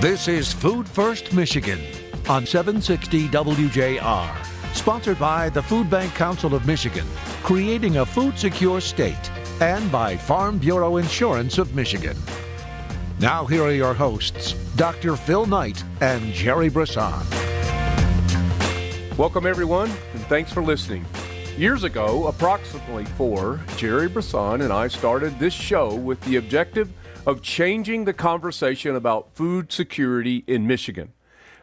This is Food First Michigan on 760 WJR. Sponsored by the Food Bank Council of Michigan, creating a food secure state, and by Farm Bureau Insurance of Michigan. Now, here are your hosts, Dr. Phil Knight and Jerry Brisson. Welcome, everyone, and thanks for listening. Years ago, approximately four, Jerry Brisson and I started this show with the objective of changing the conversation about food security in Michigan.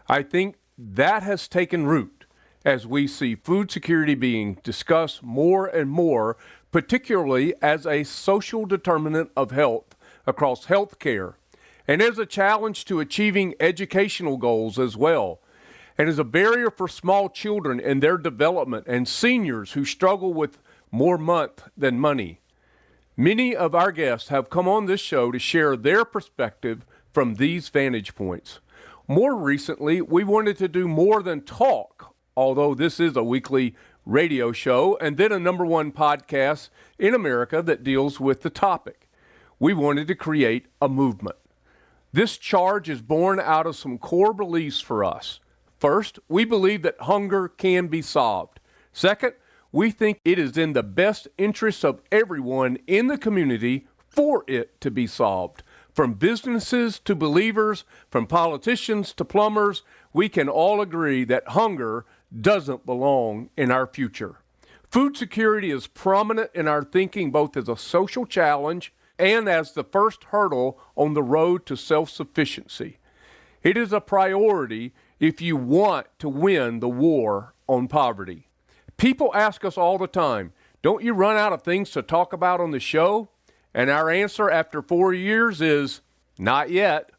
I think that has taken root as we see food security being discussed more and more, particularly as a social determinant of health across healthcare and as a challenge to achieving educational goals as well, and as a barrier for small children in their development and seniors who struggle with more month than money. Many of our guests have come on this show to share their perspective from these vantage points. More recently, we wanted to do more than talk, although this is a weekly radio show and then a number one podcast in America that deals with the topic. We wanted to create a movement. This charge is born out of some core beliefs for us. First, we believe that hunger can be solved. Second, we think it is in the best interest of everyone in the community for it to be solved. From businesses to believers, from politicians to plumbers, we can all agree that hunger doesn't belong in our future. Food security is prominent in our thinking both as a social challenge and as the first hurdle on the road to self sufficiency. It is a priority if you want to win the war on poverty. People ask us all the time, don't you run out of things to talk about on the show? And our answer after four years is not yet.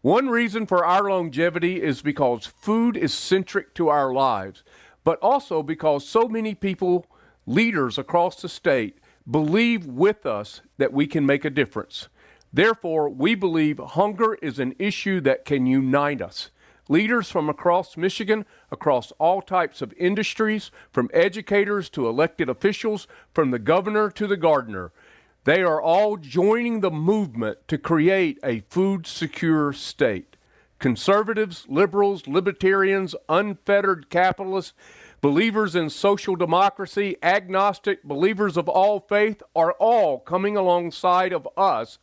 One reason for our longevity is because food is centric to our lives, but also because so many people, leaders across the state, believe with us that we can make a difference. Therefore, we believe hunger is an issue that can unite us. Leaders from across Michigan, across all types of industries, from educators to elected officials, from the governor to the gardener, they are all joining the movement to create a food secure state. Conservatives, liberals, libertarians, unfettered capitalists, believers in social democracy, agnostic, believers of all faith are all coming alongside of us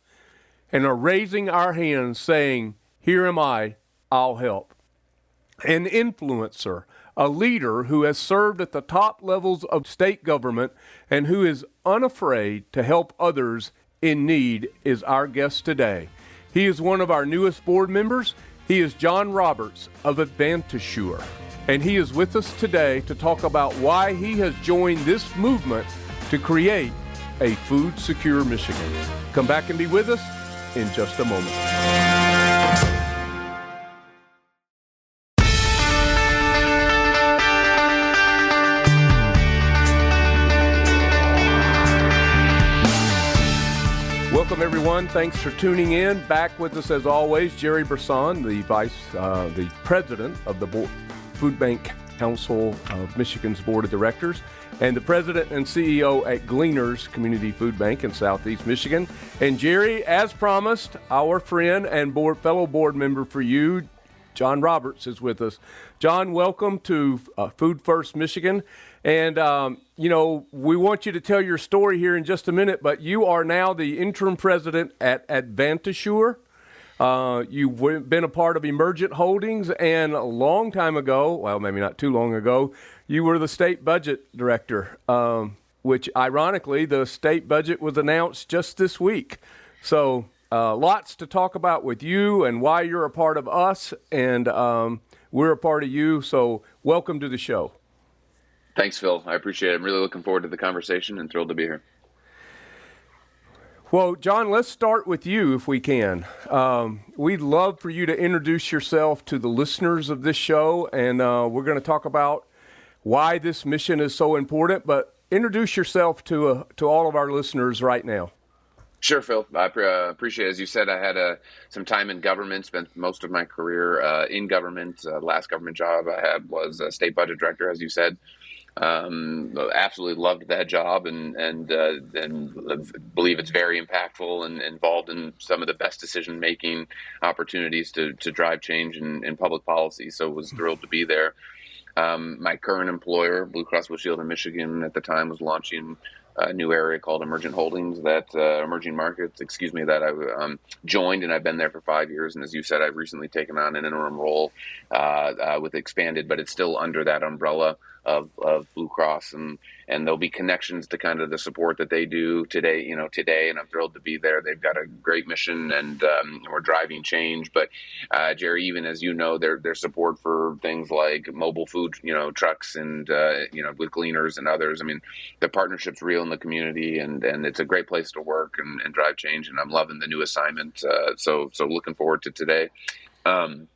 and are raising our hands saying, Here am I, I'll help an influencer, a leader who has served at the top levels of state government and who is unafraid to help others in need, is our guest today. He is one of our newest board members. He is John Roberts of AdvantaSure. And he is with us today to talk about why he has joined this movement to create a food secure Michigan. Come back and be with us in just a moment. Welcome, everyone. Thanks for tuning in. Back with us, as always, Jerry Brisson, the vice, uh, the president of the Bo- Food Bank Council of Michigan's Board of Directors, and the president and CEO at Gleaners Community Food Bank in Southeast Michigan. And Jerry, as promised, our friend and board fellow board member for you, John Roberts, is with us. John, welcome to uh, Food First Michigan. And, um, you know, we want you to tell your story here in just a minute, but you are now the interim president at AdvantaSure. Uh, you've been a part of Emergent Holdings, and a long time ago, well, maybe not too long ago, you were the state budget director, um, which ironically, the state budget was announced just this week. So, uh, lots to talk about with you and why you're a part of us, and um, we're a part of you. So, welcome to the show. Thanks, Phil. I appreciate it. I'm really looking forward to the conversation and thrilled to be here. Well, John, let's start with you if we can. Um, we'd love for you to introduce yourself to the listeners of this show, and uh, we're going to talk about why this mission is so important. But introduce yourself to uh, to all of our listeners right now. Sure, Phil. I uh, appreciate it. As you said, I had uh, some time in government, spent most of my career uh, in government. Uh, last government job I had was a state budget director, as you said. Um, absolutely loved that job and and uh, and believe it's very impactful and involved in some of the best decision making opportunities to to drive change in, in public policy. So was thrilled to be there. Um, my current employer, Blue Cross Blue Shield in Michigan, at the time was launching a new area called Emergent Holdings, that uh, emerging markets, excuse me, that I um, joined, and I've been there for five years. And as you said, I've recently taken on an interim role uh, uh, with Expanded, but it's still under that umbrella of, of Blue Cross, and and there'll be connections to kind of the support that they do today. You know, today, and I'm thrilled to be there. They've got a great mission, and um, we're driving change. But uh, Jerry, even as you know, their their support for things like mobile food, you know, trucks, and uh, you know, with Gleaners and others. I mean, the partnership's real in the community, and and it's a great place to work and, and drive change. And I'm loving the new assignment. Uh, so so looking forward to today. Um,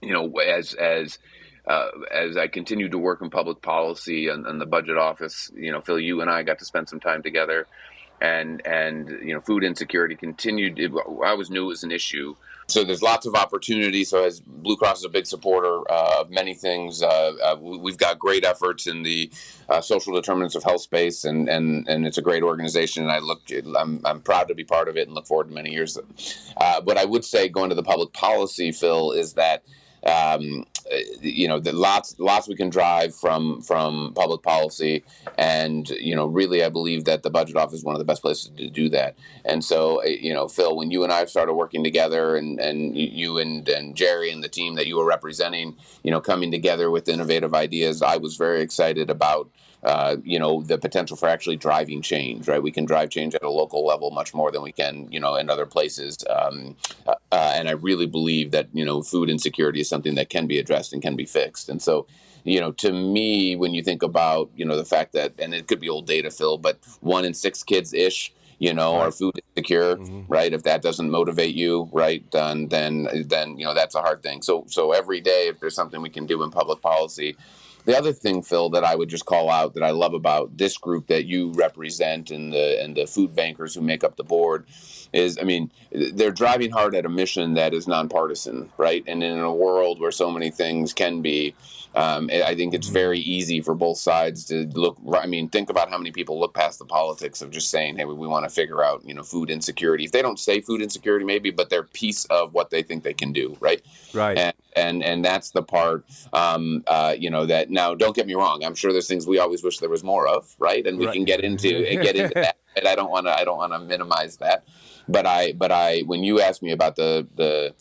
you know, as as uh, as I continued to work in public policy and, and, the budget office, you know, Phil, you and I got to spend some time together, and and you know, food insecurity continued. It, I always knew it was an issue. So there's lots of opportunity. So as Blue Cross is a big supporter uh, of many things, uh, uh we've got great efforts in the uh, social determinants of health space, and, and and it's a great organization. And I look, I'm I'm proud to be part of it, and look forward to many years. Uh, but I would say, going to the public policy, Phil, is that um, you know, the lots lots we can drive from from public policy, and you know, really, I believe that the budget office is one of the best places to do that. And so, uh, you know, Phil, when you and I started working together, and and you and and Jerry and the team that you were representing, you know, coming together with innovative ideas, I was very excited about uh, you know, the potential for actually driving change, right? We can drive change at a local level much more than we can, you know, in other places. Um, uh, uh, and I really believe that, you know, food insecurity is something that can be addressed and can be fixed. And so, you know, to me, when you think about, you know, the fact that, and it could be old data, Phil, but one in six kids ish, you know, right. are food insecure, mm-hmm. right? If that doesn't motivate you, right, then then then you know that's a hard thing. So so every day, if there's something we can do in public policy the other thing, Phil, that I would just call out that I love about this group that you represent and the and the food bankers who make up the board is, I mean, they're driving hard at a mission that is nonpartisan, right? And in a world where so many things can be, um, I think it's very easy for both sides to look. I mean, think about how many people look past the politics of just saying, "Hey, we want to figure out, you know, food insecurity." If they don't say food insecurity, maybe, but they're piece of what they think they can do, right? Right. And and, and that's the part, um, uh, you know, that now. Don't get me wrong. I'm sure there's things we always wish there was more of, right? And we right. can get into get into that. And I don't want to. I don't want to minimize that. But I. But I. When you ask me about the the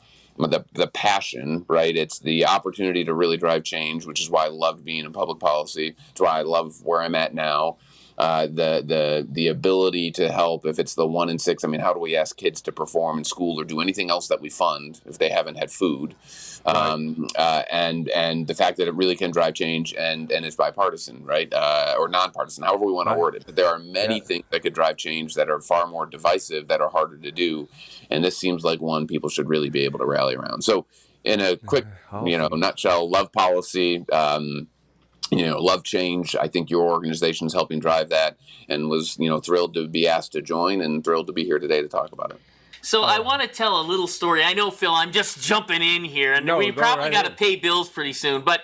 the the passion, right? It's the opportunity to really drive change, which is why I loved being in public policy. It's why I love where I'm at now. Uh, the the the ability to help if it's the one in six. I mean, how do we ask kids to perform in school or do anything else that we fund if they haven't had food? Um, uh, and and the fact that it really can drive change and and it's bipartisan, right, uh, or nonpartisan, however we want to word it. But there are many yeah. things that could drive change that are far more divisive, that are harder to do, and this seems like one people should really be able to rally around. So, in a quick, you know, nutshell, love policy. Um, you know, love change. I think your organization is helping drive that, and was you know thrilled to be asked to join, and thrilled to be here today to talk about it. So I uh, want to tell a little story. I know Phil, I'm just jumping in here, and no, we probably right got to pay bills pretty soon. But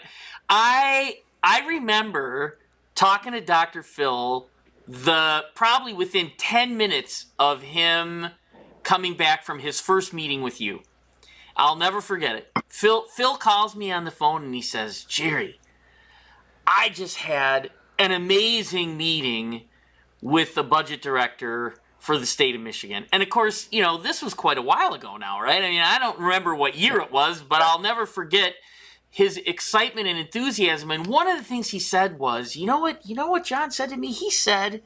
I I remember talking to Dr. Phil the probably within 10 minutes of him coming back from his first meeting with you. I'll never forget it. Phil Phil calls me on the phone and he says, "Jerry, I just had an amazing meeting with the budget director for the state of Michigan. And of course, you know, this was quite a while ago now, right? I mean, I don't remember what year it was, but I'll never forget his excitement and enthusiasm. And one of the things he said was, you know what, you know what John said to me? He said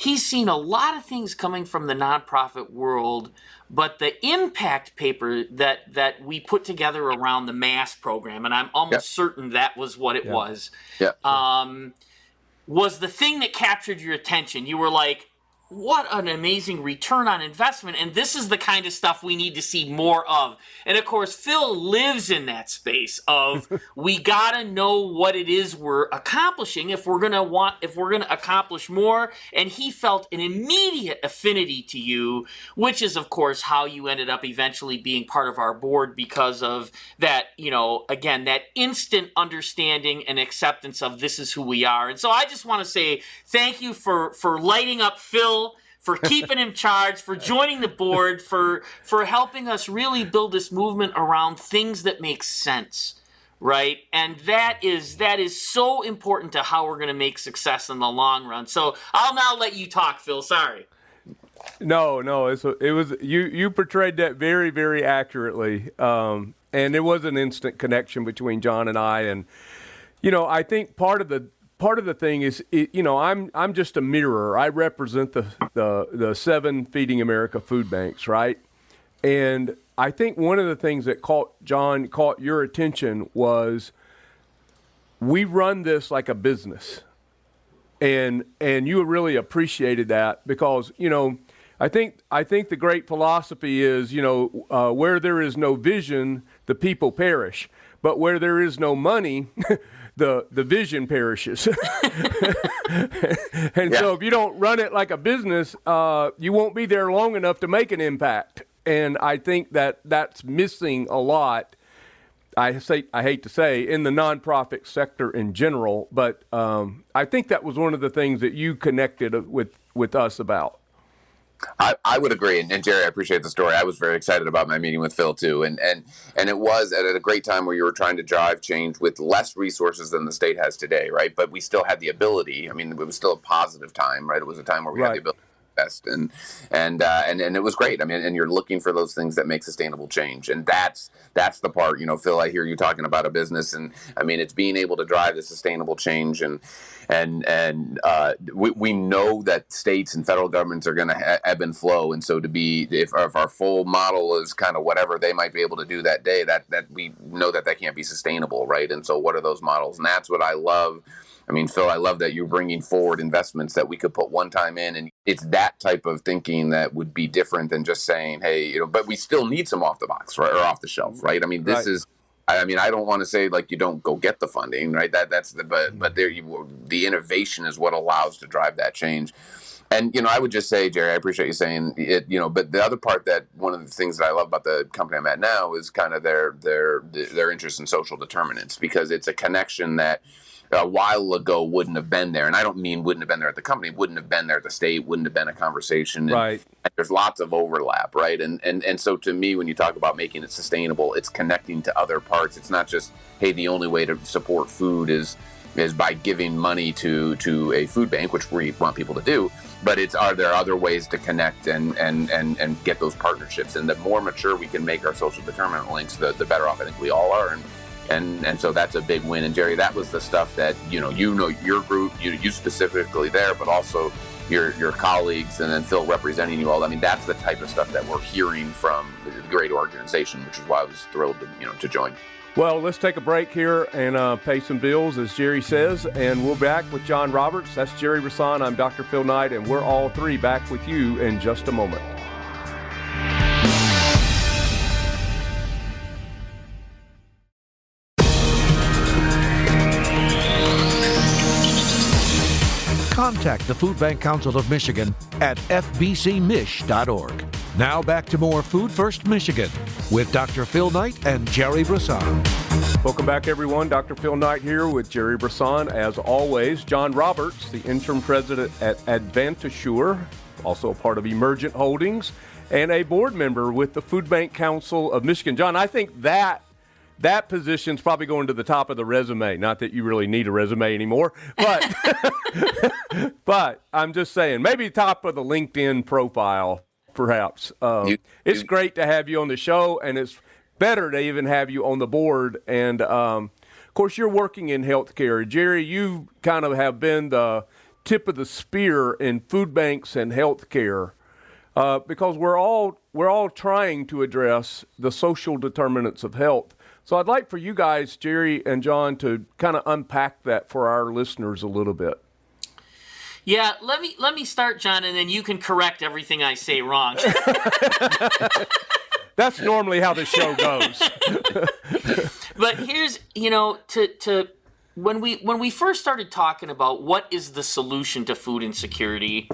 he's seen a lot of things coming from the nonprofit world, but the impact paper that that we put together around the mass program, and I'm almost yep. certain that was what it yep. was. Yeah. Um, was the thing that captured your attention. You were like, what an amazing return on investment. And this is the kind of stuff we need to see more of. And of course, Phil lives in that space of we gotta know what it is we're accomplishing if we're gonna want, if we're gonna accomplish more. And he felt an immediate affinity to you, which is, of course, how you ended up eventually being part of our board because of that, you know, again, that instant understanding and acceptance of this is who we are. And so I just wanna say thank you for, for lighting up Phil for keeping him charged, for joining the board, for for helping us really build this movement around things that make sense right? And that is that is so important to how we're going to make success in the long run. So i'll now let you talk phil. Sorry. No no it was you you portrayed that very very accurately um, and it was an instant connection between john and i. And you know i think part of the part of the thing is, it, you know, I'm I'm just a mirror. I represent the, the the seven Feeding America food banks, right? And I think one of the things that caught John caught your attention was we run this like a business, and and you really appreciated that because you know. I think I think the great philosophy is, you know, uh, where there is no vision, the people perish. But where there is no money, the the vision perishes. and yeah. so if you don't run it like a business, uh, you won't be there long enough to make an impact. And I think that that's missing a lot. I say I hate to say in the nonprofit sector in general, but um, I think that was one of the things that you connected with with us about. I, I would agree, and, and, Jerry, I appreciate the story. I was very excited about my meeting with Phil too, and and and it was at a great time where you were trying to drive change with less resources than the state has today, right? But we still had the ability. I mean, it was still a positive time, right? It was a time where we right. had the ability and and uh, and and it was great. I mean, and you're looking for those things that make sustainable change, and that's that's the part. You know, Phil, I hear you talking about a business, and I mean, it's being able to drive the sustainable change, and and and uh, we we know that states and federal governments are going to ebb and flow, and so to be if, if our full model is kind of whatever they might be able to do that day, that that we know that that can't be sustainable, right? And so, what are those models? And that's what I love I mean, Phil, I love that you're bringing forward investments that we could put one time in, and it's that type of thinking that would be different than just saying, "Hey, you know," but we still need some off the box, right, or off the shelf, mm-hmm. right? I mean, this right. is. I mean, I don't want to say like you don't go get the funding, right? That that's the but but mm-hmm. there you the innovation is what allows to drive that change. And you know, I would just say, Jerry, I appreciate you saying it. You know, but the other part that one of the things that I love about the company I'm at now is kind of their their their interest in social determinants because it's a connection that a while ago wouldn't have been there. And I don't mean wouldn't have been there at the company, wouldn't have been there at the state, wouldn't have been a conversation. And, right. And there's lots of overlap, right? And, and and so to me, when you talk about making it sustainable, it's connecting to other parts. It's not just, hey, the only way to support food is is by giving money to to a food bank, which we want people to do. But it's are there other ways to connect and and and and get those partnerships? And the more mature we can make our social determinant links, the the better off I think we all are. And and and so that's a big win. And Jerry, that was the stuff that you know you know your group, you you specifically there, but also your your colleagues, and then Phil representing you all. I mean, that's the type of stuff that we're hearing from the great organization, which is why I was thrilled to you know to join. Well, let's take a break here and uh, pay some bills, as Jerry says, and we'll be back with John Roberts. That's Jerry Brisson. I'm Dr. Phil Knight, and we're all three back with you in just a moment. Contact the Food Bank Council of Michigan at fbcmich.org. Now back to more Food First Michigan with Dr. Phil Knight and Jerry Brisson. Welcome back, everyone. Dr. Phil Knight here with Jerry Brisson. As always, John Roberts, the interim president at AdvantaSure, also a part of Emergent Holdings, and a board member with the Food Bank Council of Michigan. John, I think that that position's probably going to the top of the resume. Not that you really need a resume anymore, but but I'm just saying maybe top of the LinkedIn profile, perhaps. Uh, you, it's you, great to have you on the show, and it's better to even have you on the board. And um, of course, you're working in healthcare, Jerry. You kind of have been the tip of the spear in food banks and healthcare. Uh, because we're all we're all trying to address the social determinants of health so I'd like for you guys, Jerry and John, to kind of unpack that for our listeners a little bit. Yeah, let me let me start, John, and then you can correct everything I say wrong. That's normally how the show goes. but here's, you know, to to when we when we first started talking about what is the solution to food insecurity,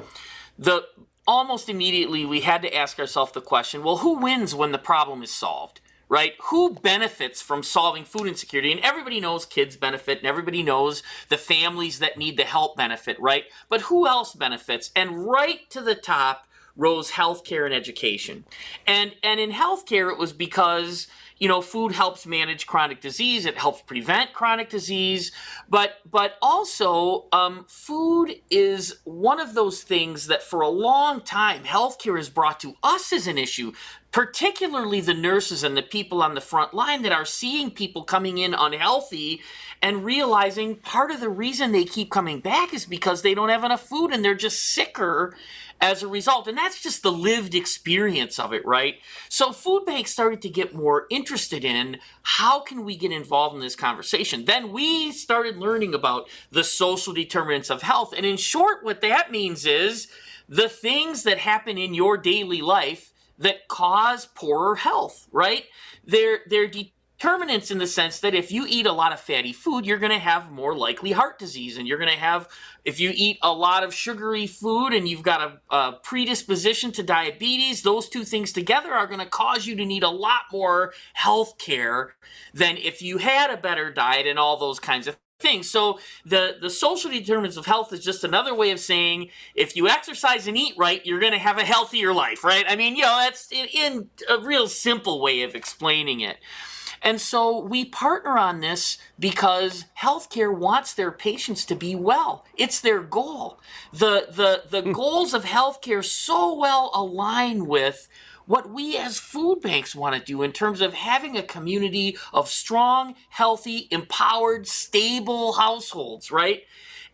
the almost immediately we had to ask ourselves the question, well, who wins when the problem is solved? Right? Who benefits from solving food insecurity? And everybody knows kids benefit, and everybody knows the families that need the help benefit, right? But who else benefits? And right to the top rose healthcare and education. And and in healthcare, it was because you know food helps manage chronic disease it helps prevent chronic disease but but also um, food is one of those things that for a long time healthcare has brought to us as an issue particularly the nurses and the people on the front line that are seeing people coming in unhealthy and realizing part of the reason they keep coming back is because they don't have enough food and they're just sicker as a result. And that's just the lived experience of it, right? So food banks started to get more interested in how can we get involved in this conversation. Then we started learning about the social determinants of health. And in short, what that means is the things that happen in your daily life that cause poorer health, right? They're they're determinants in the sense that if you eat a lot of fatty food, you're going to have more likely heart disease. And you're going to have, if you eat a lot of sugary food and you've got a, a predisposition to diabetes, those two things together are going to cause you to need a lot more health care than if you had a better diet and all those kinds of things. So the the social determinants of health is just another way of saying if you exercise and eat right, you're going to have a healthier life, right? I mean, you know, that's in, in a real simple way of explaining it. And so we partner on this because healthcare wants their patients to be well. It's their goal. The the the hmm. goals of healthcare so well align with what we as food banks want to do in terms of having a community of strong, healthy, empowered, stable households, right?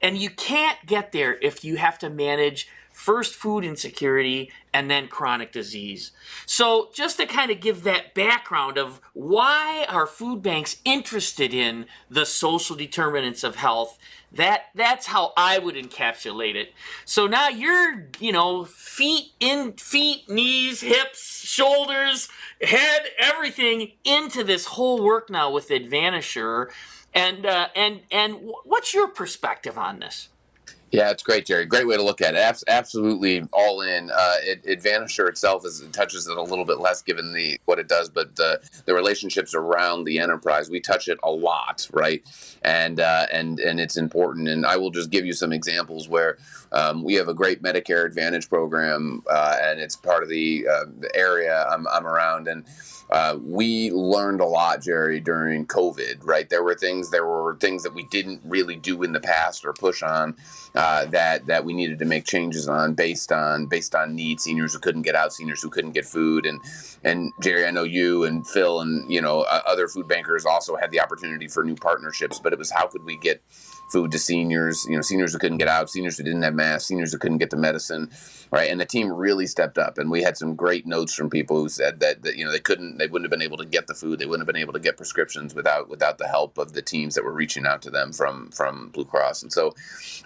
And you can't get there if you have to manage first food insecurity, and then chronic disease. So, just to kind of give that background of why are food banks interested in the social determinants of health, that that's how I would encapsulate it. So now you're, you know, feet in feet, knees, hips, shoulders, head, everything into this whole work now with AdvantaSure. And uh, and and what's your perspective on this? Yeah, it's great, Jerry. Great way to look at it. absolutely all in. Uh, it, AdvantaSure itself is, it touches it a little bit less given the what it does, but the the relationships around the enterprise we touch it a lot, right? And uh, and and it's important. And I will just give you some examples where um, we have a great Medicare Advantage program, uh, and it's part of the, uh, the area I'm, I'm around, and uh, we learned a lot, Jerry, during COVID. Right, there were things there were things that we didn't really do in the past or push on uh, that that we needed to make changes on based on based on need. Seniors who couldn't get out, seniors who couldn't get food, and and Jerry, I know you and Phil and you know other food bankers also had the opportunity for new partnerships, but it was how could we get food to seniors, you know, seniors who couldn't get out, seniors who didn't have masks, seniors who couldn't get the medicine, right? And the team really stepped up, and we had some great notes from people who said that, that you know they couldn't, they wouldn't have been able to get the food, they wouldn't have been able to get prescriptions without without the help of the teams that were reaching out to them from from Blue Cross. And so,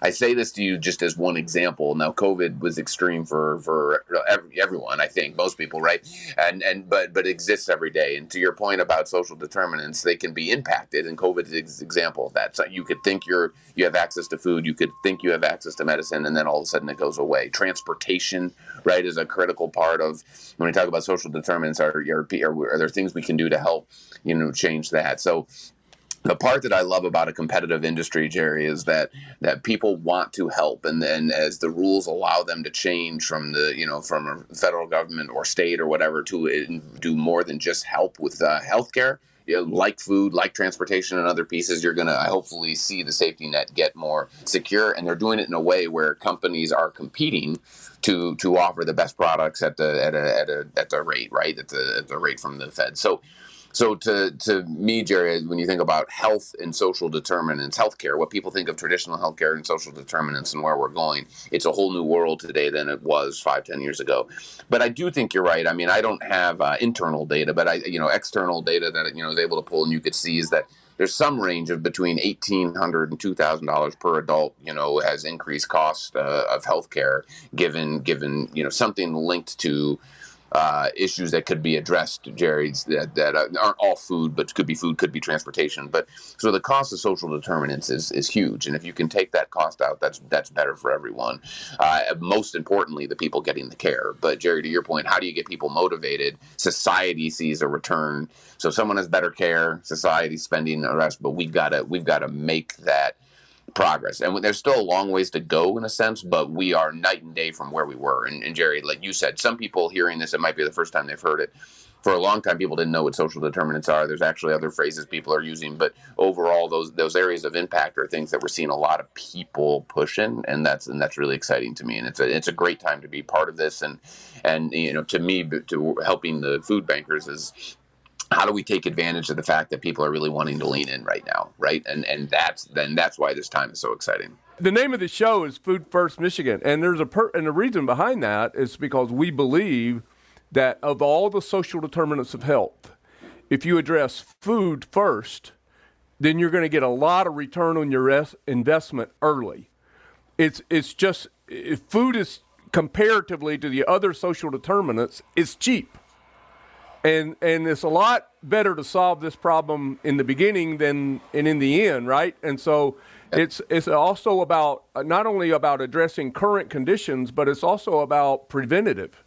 I say this to you just as one example. Now, COVID was extreme for for every, everyone, I think, most people, right? And and but but exists every day. And to your point about social determinants, they can be impacted, and COVID is an example of that. So you could think you're you have access to food, you could think you have access to medicine, and then all of a sudden it goes away. Transportation, right, is a critical part of when we talk about social determinants. Are, are, are there things we can do to help, you know, change that? So the part that I love about a competitive industry, Jerry, is that that people want to help, and then as the rules allow them to change from the you know from a federal government or state or whatever to do more than just help with uh, healthcare Uh, like food, like transportation, and other pieces, you're going to hopefully see the safety net get more secure. And they're doing it in a way where companies are competing to to offer the best products at the at a at a at the rate right at the at the rate from the Fed. So so to to me, Jerry, when you think about health and social determinants, healthcare, what people think of traditional healthcare and social determinants and where we're going, it's a whole new world today than it was five, ten years ago. But I do think you're right. I mean, I don't have uh, internal data, but I, you know, external data that you know is able to pull and you could see is that there's some range of between eighteen hundred and two thousand dollars per adult. You know, has increased cost uh, of healthcare, given given you know something linked to uh, issues that could be addressed, Jerry, that, that aren't all food, but could be food, could be transportation. But so the cost of social determinants is, is huge, and if you can take that cost out, that's that's better for everyone. Uh, most importantly, the people getting the care. But Jerry, to your point, how do you get people motivated? Society sees a return, so someone has better care, society spending the rest, but we've got to we've got to make that progress. And there's still a long ways to go in a sense, but we are night and day from where we were. And, and, Jerry, like you said, some people hearing this, it might be the first time they've heard it. For a long time, people didn't know what social determinants are. There's actually other phrases people are using, but overall, those those areas of impact are things that we're seeing a lot of people pushing, and that's and that's really exciting to me. And it's a it's a great time to be part of this. And and you know, to me, to helping the food bankers is how do we take advantage of the fact that people are really wanting to lean in right now right? And and that's then that's why this time is so exciting. The name of the show is food first michigan and there's a per, and the reason behind that is because we believe that of all the social determinants of health if you address food first then you're going to get a lot of return on your investment early. It's it's just food is comparatively to the other social determinants it's cheap and and it's a lot better to solve this problem in the beginning than and in the end, right? And so it's it's also about uh, not only about addressing current conditions, but it's also about preventative.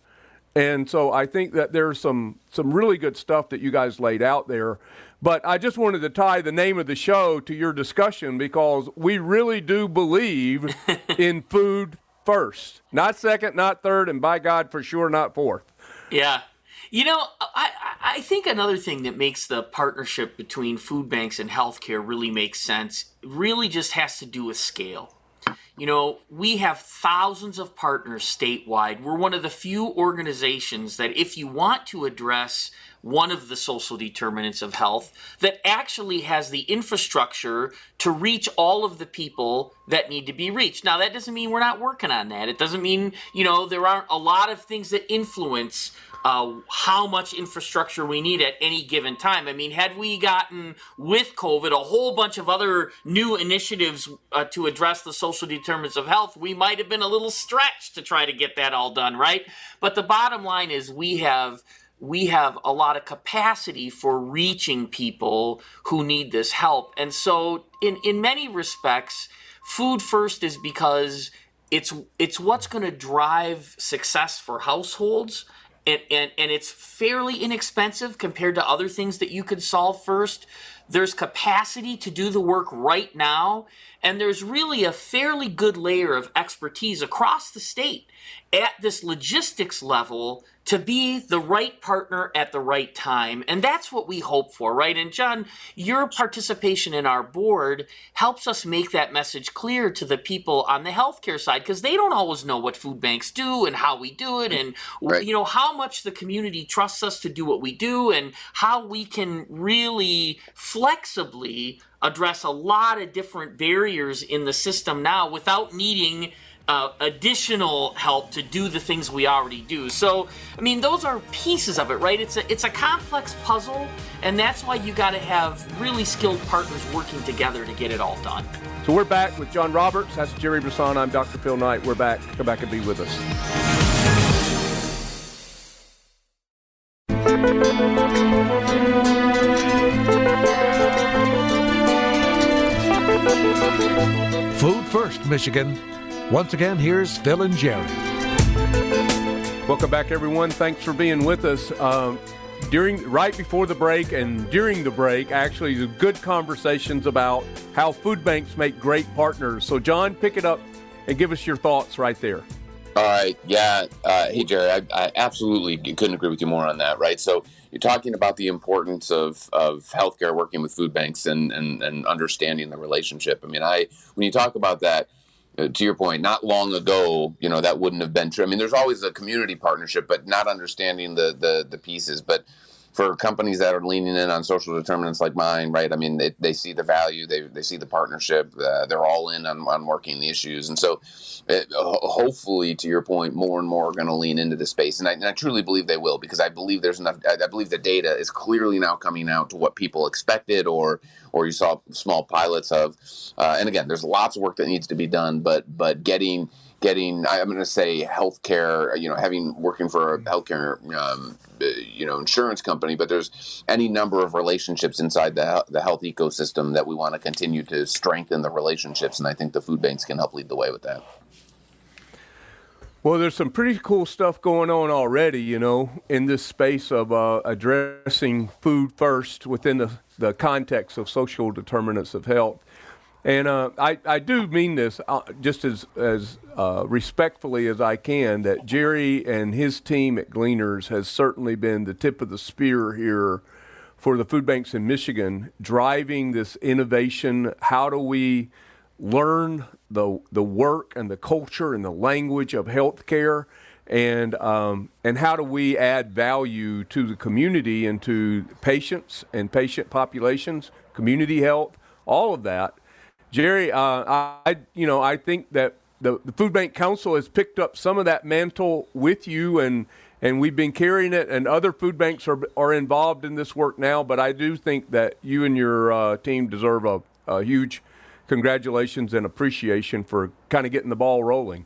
And so I think that there's some some really good stuff that you guys laid out there. But I just wanted to tie the name of the show to your discussion because we really do believe in food first, not second, not third, and by God for sure not fourth. Yeah, you know, I, I think another thing that makes the partnership between food banks and healthcare really makes sense really just has to do with scale. You know, we have thousands of partners statewide. We're one of the few organizations that, if you want to address one of the social determinants of health, that actually has the infrastructure to reach all of the people that need to be reached. Now, that doesn't mean we're not working on that. It doesn't mean, you know, there aren't a lot of things that influence uh, how much infrastructure we need at any given time. I mean, had we gotten with COVID a whole bunch of other new initiatives uh, to address the social determinants of health, we might have been a little stretched to try to get that all done, right? But the bottom line is we have we have a lot of capacity for reaching people who need this help. And so in in many respects, food first is because it's it's what's going to drive success for households and, and, and it's fairly inexpensive compared to other things that you could solve first. There's capacity to do the work right now, and there's really a fairly good layer of expertise across the state at this logistics level to be the right partner at the right time. And that's what we hope for, right? And John, your participation in our board helps us make that message clear to the people on the healthcare side because they don't always know what food banks do and how we do it and right. you know how much the community trusts us to do what we do and how we can really flexibly address a lot of different barriers in the system now without needing uh, additional help to do the things we already do. So, I mean, those are pieces of it, right? It's a it's a complex puzzle, and that's why you got to have really skilled partners working together to get it all done. So we're back with John Roberts. That's Jerry Brisson. I'm Dr. Phil Knight. We're back. Come back and be with us. Food First, Michigan once again, here's Phil and Jerry. Welcome back, everyone. Thanks for being with us. Um, during right before the break and during the break, actually, good conversations about how food banks make great partners. So, John, pick it up and give us your thoughts right there. All right. Yeah. Uh, hey, Jerry, I, I, absolutely couldn't agree with you more on that. Right. So you're talking about the importance of, of healthcare working with food banks and, and, and understanding the relationship. I mean, I when you talk about that, uh, to your point, not long ago, you know, that wouldn't have been true. I mean, there's always a community partnership, but not understanding the the, the pieces. But for companies that are leaning in on social determinants like mine, right? I mean, they, they see the value, they, they see the partnership, uh, they're all in on, on working the issues. And so, it, hopefully, to your point, more and more are going to lean into the space. And I, and I, truly believe they will because I believe there's enough, I, I believe the data is clearly now coming out to what people expected or or you saw small pilots of. Uh, and again, there's lots of work that needs to be done, but but getting getting I'm going to say healthcare, you know, having working for a healthcare, um, you know, insurance company, but there's any number of relationships inside the the health ecosystem that we want to continue to strengthen the relationships, and I think the food banks can help lead the way with that. Well, there's some pretty cool stuff going on already, you know, in this space of uh, addressing food first within the, the context of social determinants of health. And uh, I, I do mean this uh, just as, as uh, respectfully as I can that Jerry and his team at Gleaners has certainly been the tip of the spear here for the food banks in Michigan, driving this innovation. How do we learn the the work and the culture and the language of healthcare, and um, and how do we add value to the community and to patients and patient populations, community health, all of that. Jerry, uh, I you know I think that the, the Food Bank Council has picked up some of that mantle with you and and we've been carrying it, and other food banks are, are involved in this work now. But I do think that you and your uh, team deserve a, a huge congratulations and appreciation for kind of getting the ball rolling.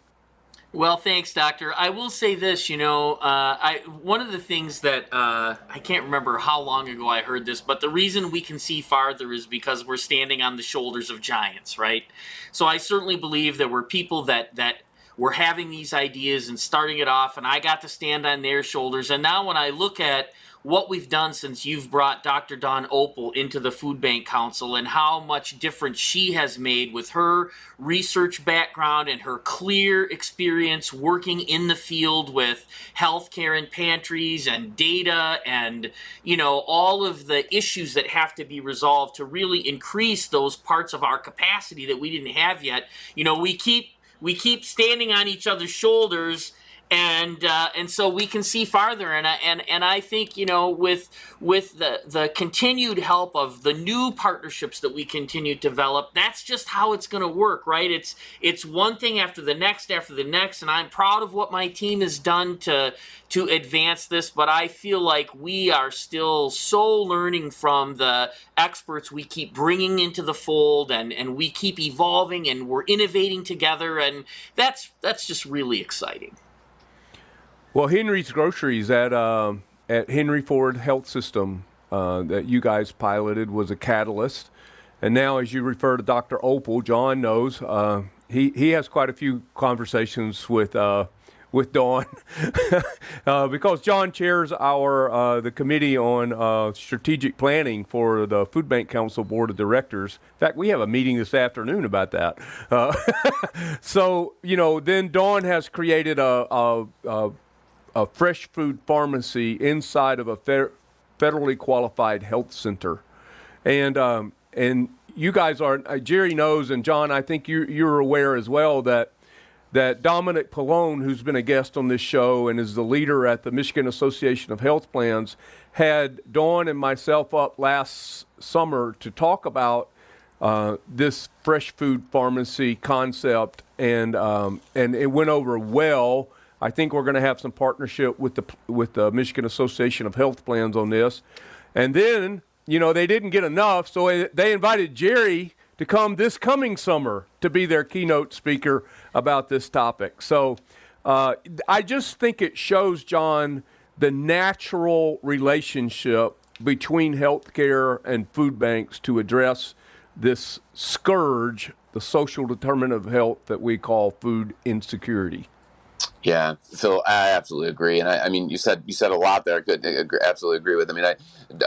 Well, thanks, Doctor. I will say this. You know, uh, I one of the things that uh, I can't remember how long ago I heard this, but the reason we can see farther is because we're standing on the shoulders of giants, right? So I certainly believe there were people that that were having these ideas and starting it off, and I got to stand on their shoulders. And now when I look at what we've done since you've brought Dr. Dawn Opel into the Food Bank Council and how much difference she has made with her research background and her clear experience working in the field with healthcare and pantries and data and you know all of the issues that have to be resolved to really increase those parts of our capacity that we didn't have yet. You know, we keep we keep standing on each other's shoulders and uh, and so we can see farther. And I, and and I think you know with with the the continued help of the new partnerships that we continue to develop that's just how it's going to work right? It's it's one thing after the next after the next and I'm proud of what my team has done to to advance this but I feel like we are still so learning from the experts we keep bringing into the fold and and we keep evolving and we're innovating together and that's that's just really exciting well, Henry's Groceries at uh, at Henry Ford Health System uh, that you guys piloted was a catalyst, and now as you refer to Dr. Opel, John knows uh, he he has quite a few conversations with. Uh, with Dawn, uh, because John chairs our uh, the committee on strategic planning for the Food Bank Council Board of Directors. In fact, we have a meeting this afternoon about that. so you know, then Dawn has created a, a, a a fresh food pharmacy inside of a federally qualified health center. And, um, and you guys are, uh, Jerry knows, and John, I think you, you're aware as well that, that Dominick Pallone, who's been a guest on this show and is the leader at the Michigan Association of Health Plans, had Dawn and myself up last summer to talk about uh, this fresh food pharmacy concept, and um, and it went over well. I think we're going to have some partnership with the with the Michigan Association of Health Plans on this. And then, you know, they didn't get enough, so they invited Jerry to come this coming summer to be their keynote speaker about this topic. So uh, I just think it shows, John, the natural relationship between healthcare and food banks to address this scourge, the social determinant of health that we call food insecurity. Yeah, Phil, I absolutely agree, and I, I, mean, you said you said a lot there. Good, absolutely agree with. I mean, I've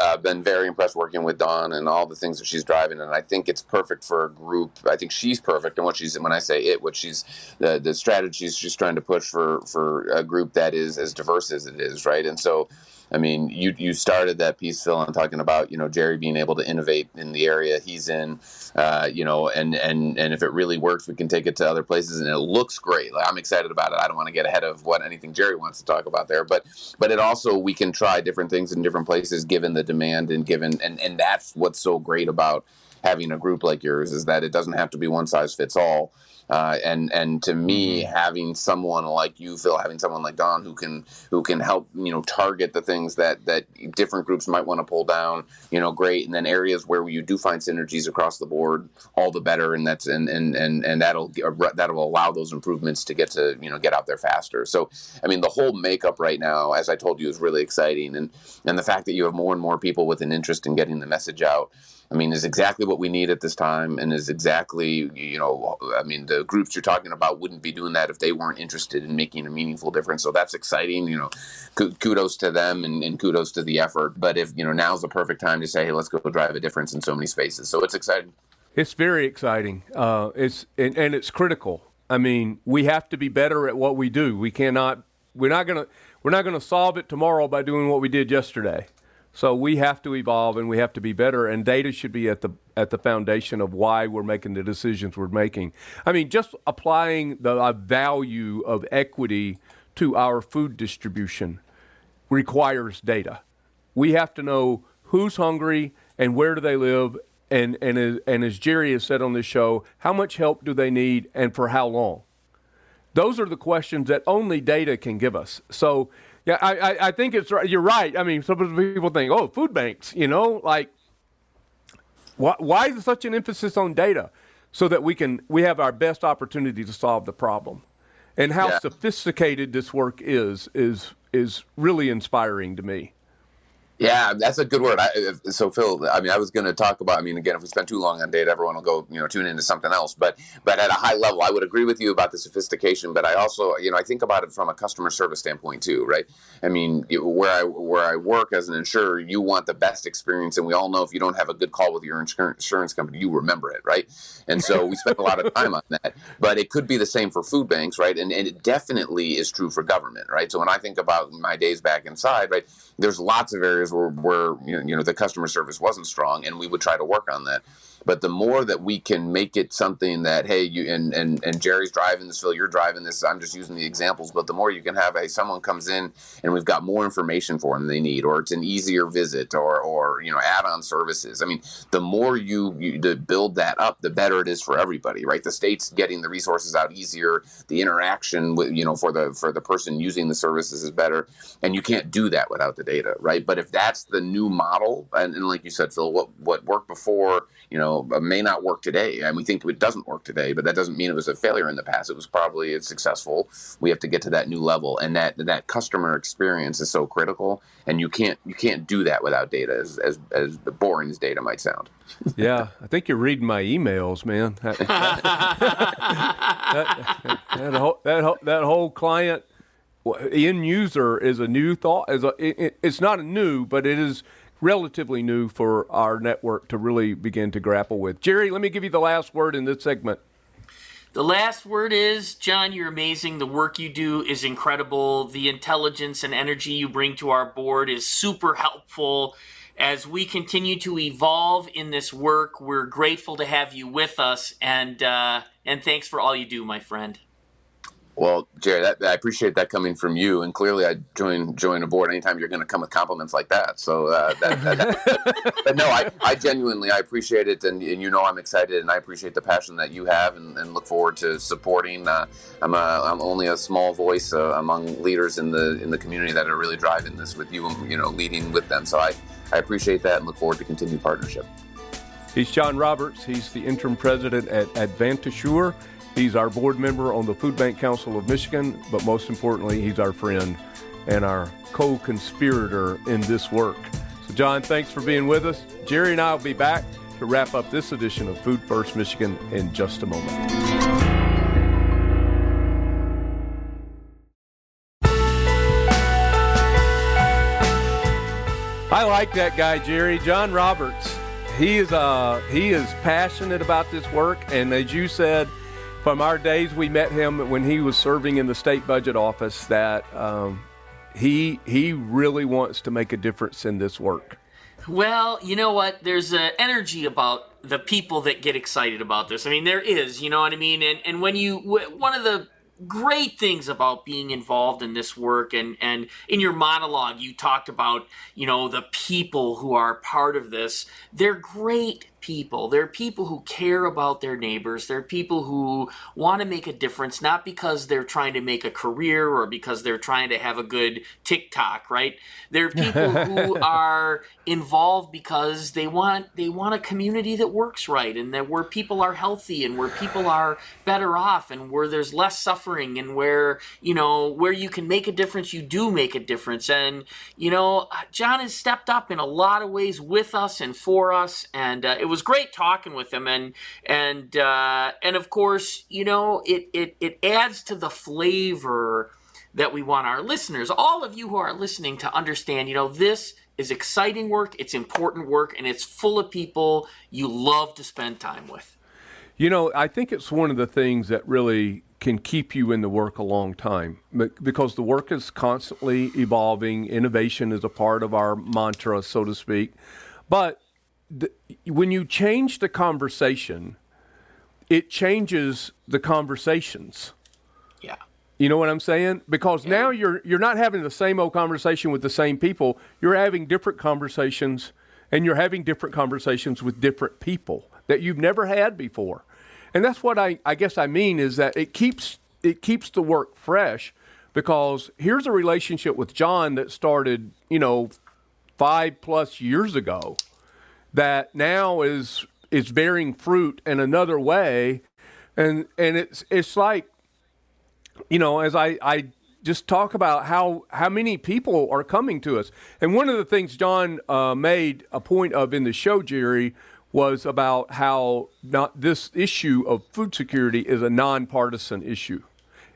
uh, been very impressed working with Dawn and all the things that she's driving, and I think it's perfect for a group. I think she's perfect, and what she's when I say it, what she's the the strategies she's trying to push for for a group that is as diverse as it is, right? And so I mean, you you started that piece, Phil, on talking about you know Jerry being able to innovate in the area he's in, uh, you know, and and and if it really works, we can take it to other places, and it looks great. Like, I'm excited about it. I don't want to get ahead of what anything Jerry wants to talk about there, but but it also we can try different things in different places given the demand and given and and that's what's so great about having a group like yours is that it doesn't have to be one size fits all. Uh, and and to me, mm-hmm. having someone like you, Phil, having someone like Dawn who can who can help you know target the things that that different groups might want to pull down, you know, great. And then areas where you do find synergies across the board, all the better. And that's and and and and that'll that'll allow those improvements to get to you know get out there faster. So I mean, the whole makeup right now, as I told you, is really exciting. And and the fact that you have more and more people with an interest in getting the message out. I mean, is exactly what we need at this time, and is exactly you know, I mean, the groups you're talking about wouldn't be doing that if they weren't interested in making a meaningful difference. So that's exciting. You know, kudos to them and, and kudos to the effort. But if you know, now's the perfect time to say, hey, let's go drive a difference in so many spaces. So it's exciting. It's very exciting. Uh, it's and, and it's critical. I mean, we have to be better at what we do. We cannot. We're not gonna. We're not gonna solve it tomorrow by doing what we did yesterday. So we have to evolve and we have to be better, and data should be at the at the foundation of why we're making the decisions we're making. I mean, just applying the value of equity to our food distribution requires data. We have to know who's hungry and where do they live, and and and as Jerry has said on this show, how much help do they need and for how long? Those are the questions that only data can give us. So yeah, I, I, I think it's right. You're right. I mean, some people think, oh, food banks, you know, like, why, why is such an emphasis on data? So that we can we have our best opportunity to solve the problem, and how yeah. sophisticated this work is is is really inspiring to me. Yeah, that's a good word. I, so, Phil, I mean, I was going to talk about. I mean, again, if we spend too long on data, everyone will go, you know, tune into something else. But, but at a high level, I would agree with you about the sophistication. But I also, you know, I think about it from a customer service standpoint too, right? I mean, where I where I work as an insurer, you want the best experience, and we all know if you don't have a good call with your insurance company, you remember it, right? And so we spend a lot of time on that. But it could be the same for food banks, right? And and it definitely is true for government, right? So when I think about my days back inside, right, there's lots of areas where, where you know the customer service wasn't strong, and we would try to work on that. But the more that we can make it something that, hey, you and and, and Jerry's driving this, Phil, you're driving this. I'm just using the examples, but the more you can have, hey, someone comes in and we've got more information for them they need, or it's an easier visit, or or you know add-on services. I mean, the more you, you to build that up, the better it is for everybody, right? The state's getting the resources out easier, the interaction with you know for the for the person using the services is better, and you can't do that without the data, right? But if that's the new model, and, and like you said, Phil, what what worked before you know, uh, may not work today. And we think it doesn't work today, but that doesn't mean it was a failure in the past. It was probably successful. We have to get to that new level, and that that customer experience is so critical. And you can't you can't do that without data, as as, as boring as data might sound. yeah, I think you're reading my emails, man. that, that, that, whole, that, whole, that whole client end user is a new thought. Is a, it, it's not new, but it is relatively new for our network to really begin to grapple with. Jerry, let me give you the last word in this segment. The last word is John, you're amazing. The work you do is incredible. The intelligence and energy you bring to our board is super helpful. As we continue to evolve in this work, we're grateful to have you with us, and uh, and thanks for all you do, my friend. Well, Jerry, that, I appreciate that coming from you, and clearly, I join join a board anytime you're going to come with compliments like that. So, uh, that, that, but no, I, I genuinely I appreciate it, and, and, you know I'm excited, and I appreciate the passion that you have, and, and look forward to supporting. Uh, I'm a, I'm only a small voice uh, among leaders in the in the community that are really driving this with you, you know, leading with them. So I I appreciate that, and look forward to continued partnership. He's John Roberts. He's the interim president at AdvantaSure. He's our board member on the Food Bank Council of Michigan, but most importantly, he's our friend and our co conspirator in this work. So, John, thanks for being with us. Jerry and I will be back to wrap up this edition of Food First Michigan in just a moment. I like that guy, Jerry. John Roberts. He is uh he is passionate about this work, and as you said, from our days we met him when he was serving in the state budget office that um, he he really wants to make a difference in this work. Well, you know what? There's an energy about the people that get excited about this. I mean, there is, you know what I mean? And and when you one of the great things about being involved in this work and and in your monologue you talked about you know the people who are part of this they're great people. They're people who care about their neighbors. They're people who want to make a difference, not because they're trying to make a career or because they're trying to have a good TikTok, right? They're people who are involved because they want they want a community that works right and that where people are healthy and where people are better off and where there's less suffering and where you know where you can make a difference you do make a difference and you know John has stepped up in a lot of ways with us and for us and uh, it was was great talking with him, and and uh, and of course, you know, it it it adds to the flavor that we want our listeners, all of you who are listening, to understand. You know, this is exciting work, it's important work, and it's full of people you love to spend time with. You know, I think it's one of the things that really can keep you in the work a long time because the work is constantly evolving. Innovation is a part of our mantra, so to speak. But the, when you change the conversation, it changes the conversations. Yeah. You know what I'm saying? Because yeah. now you're you're not having the same old conversation with the same people. You're having different conversations and you're having different conversations with different people that you've never had before. And that's what I, I guess I mean is that it keeps it keeps the work fresh because here's a relationship with John that started, you know, five plus years ago that now is is bearing fruit in another way. And and it's it's like you know as i i just talk about how how many people are coming to us. And one of the things john uh, made a point of in the show jerry was about how not this issue of food security is a nonpartisan issue.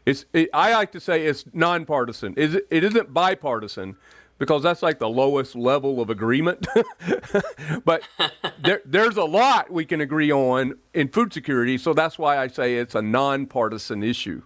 It's it, i like to say it's nonpartisan. It, it isn't bipartisan because that's like the lowest level of agreement. but there, there's a lot we can agree on in food security, so that's why I say it's a nonpartisan issue.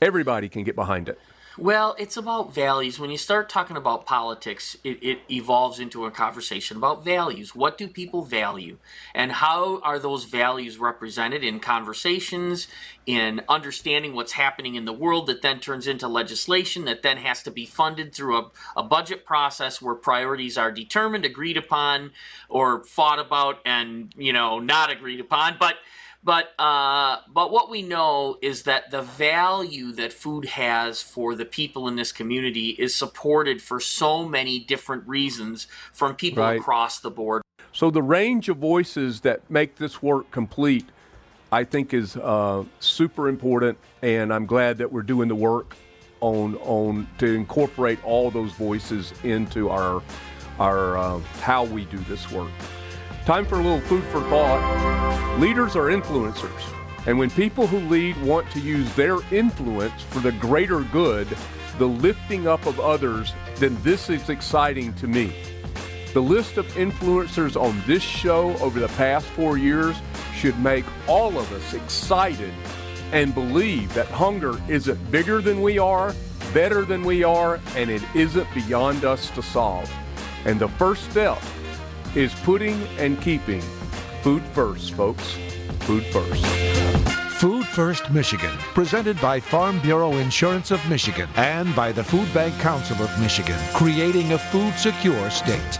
Everybody can get behind it. Well, it's about values. When you start talking about politics, it, it, evolves into a conversation about values. What do people value? And how are those values represented in conversations, in understanding what's happening in the world that then turns into legislation that then has to be funded through a, a budget process where priorities are determined, agreed upon, or fought about and, you know, not agreed upon. But but uh, but what we know is that the value that food has for the people in this community is supported for so many different reasons from people right. across the board. So the range of voices that make this work complete, I think, is uh, super important, and I'm glad that we're doing the work on on to incorporate all those voices into our our uh, how we do this work. Time for a little food for thought. Leaders are influencers, and when people who lead want to use their influence for the greater good, the lifting up of others, then this is exciting to me. The list of influencers on this show over the past four years should make all of us excited and believe that hunger isn't bigger than we are, better than we are, and it isn't beyond us to solve. And the first step is putting and keeping food first, folks. Food first. Food First Michigan, presented by Farm Bureau Insurance of Michigan and by the Food Bank Council of Michigan, creating a food secure state.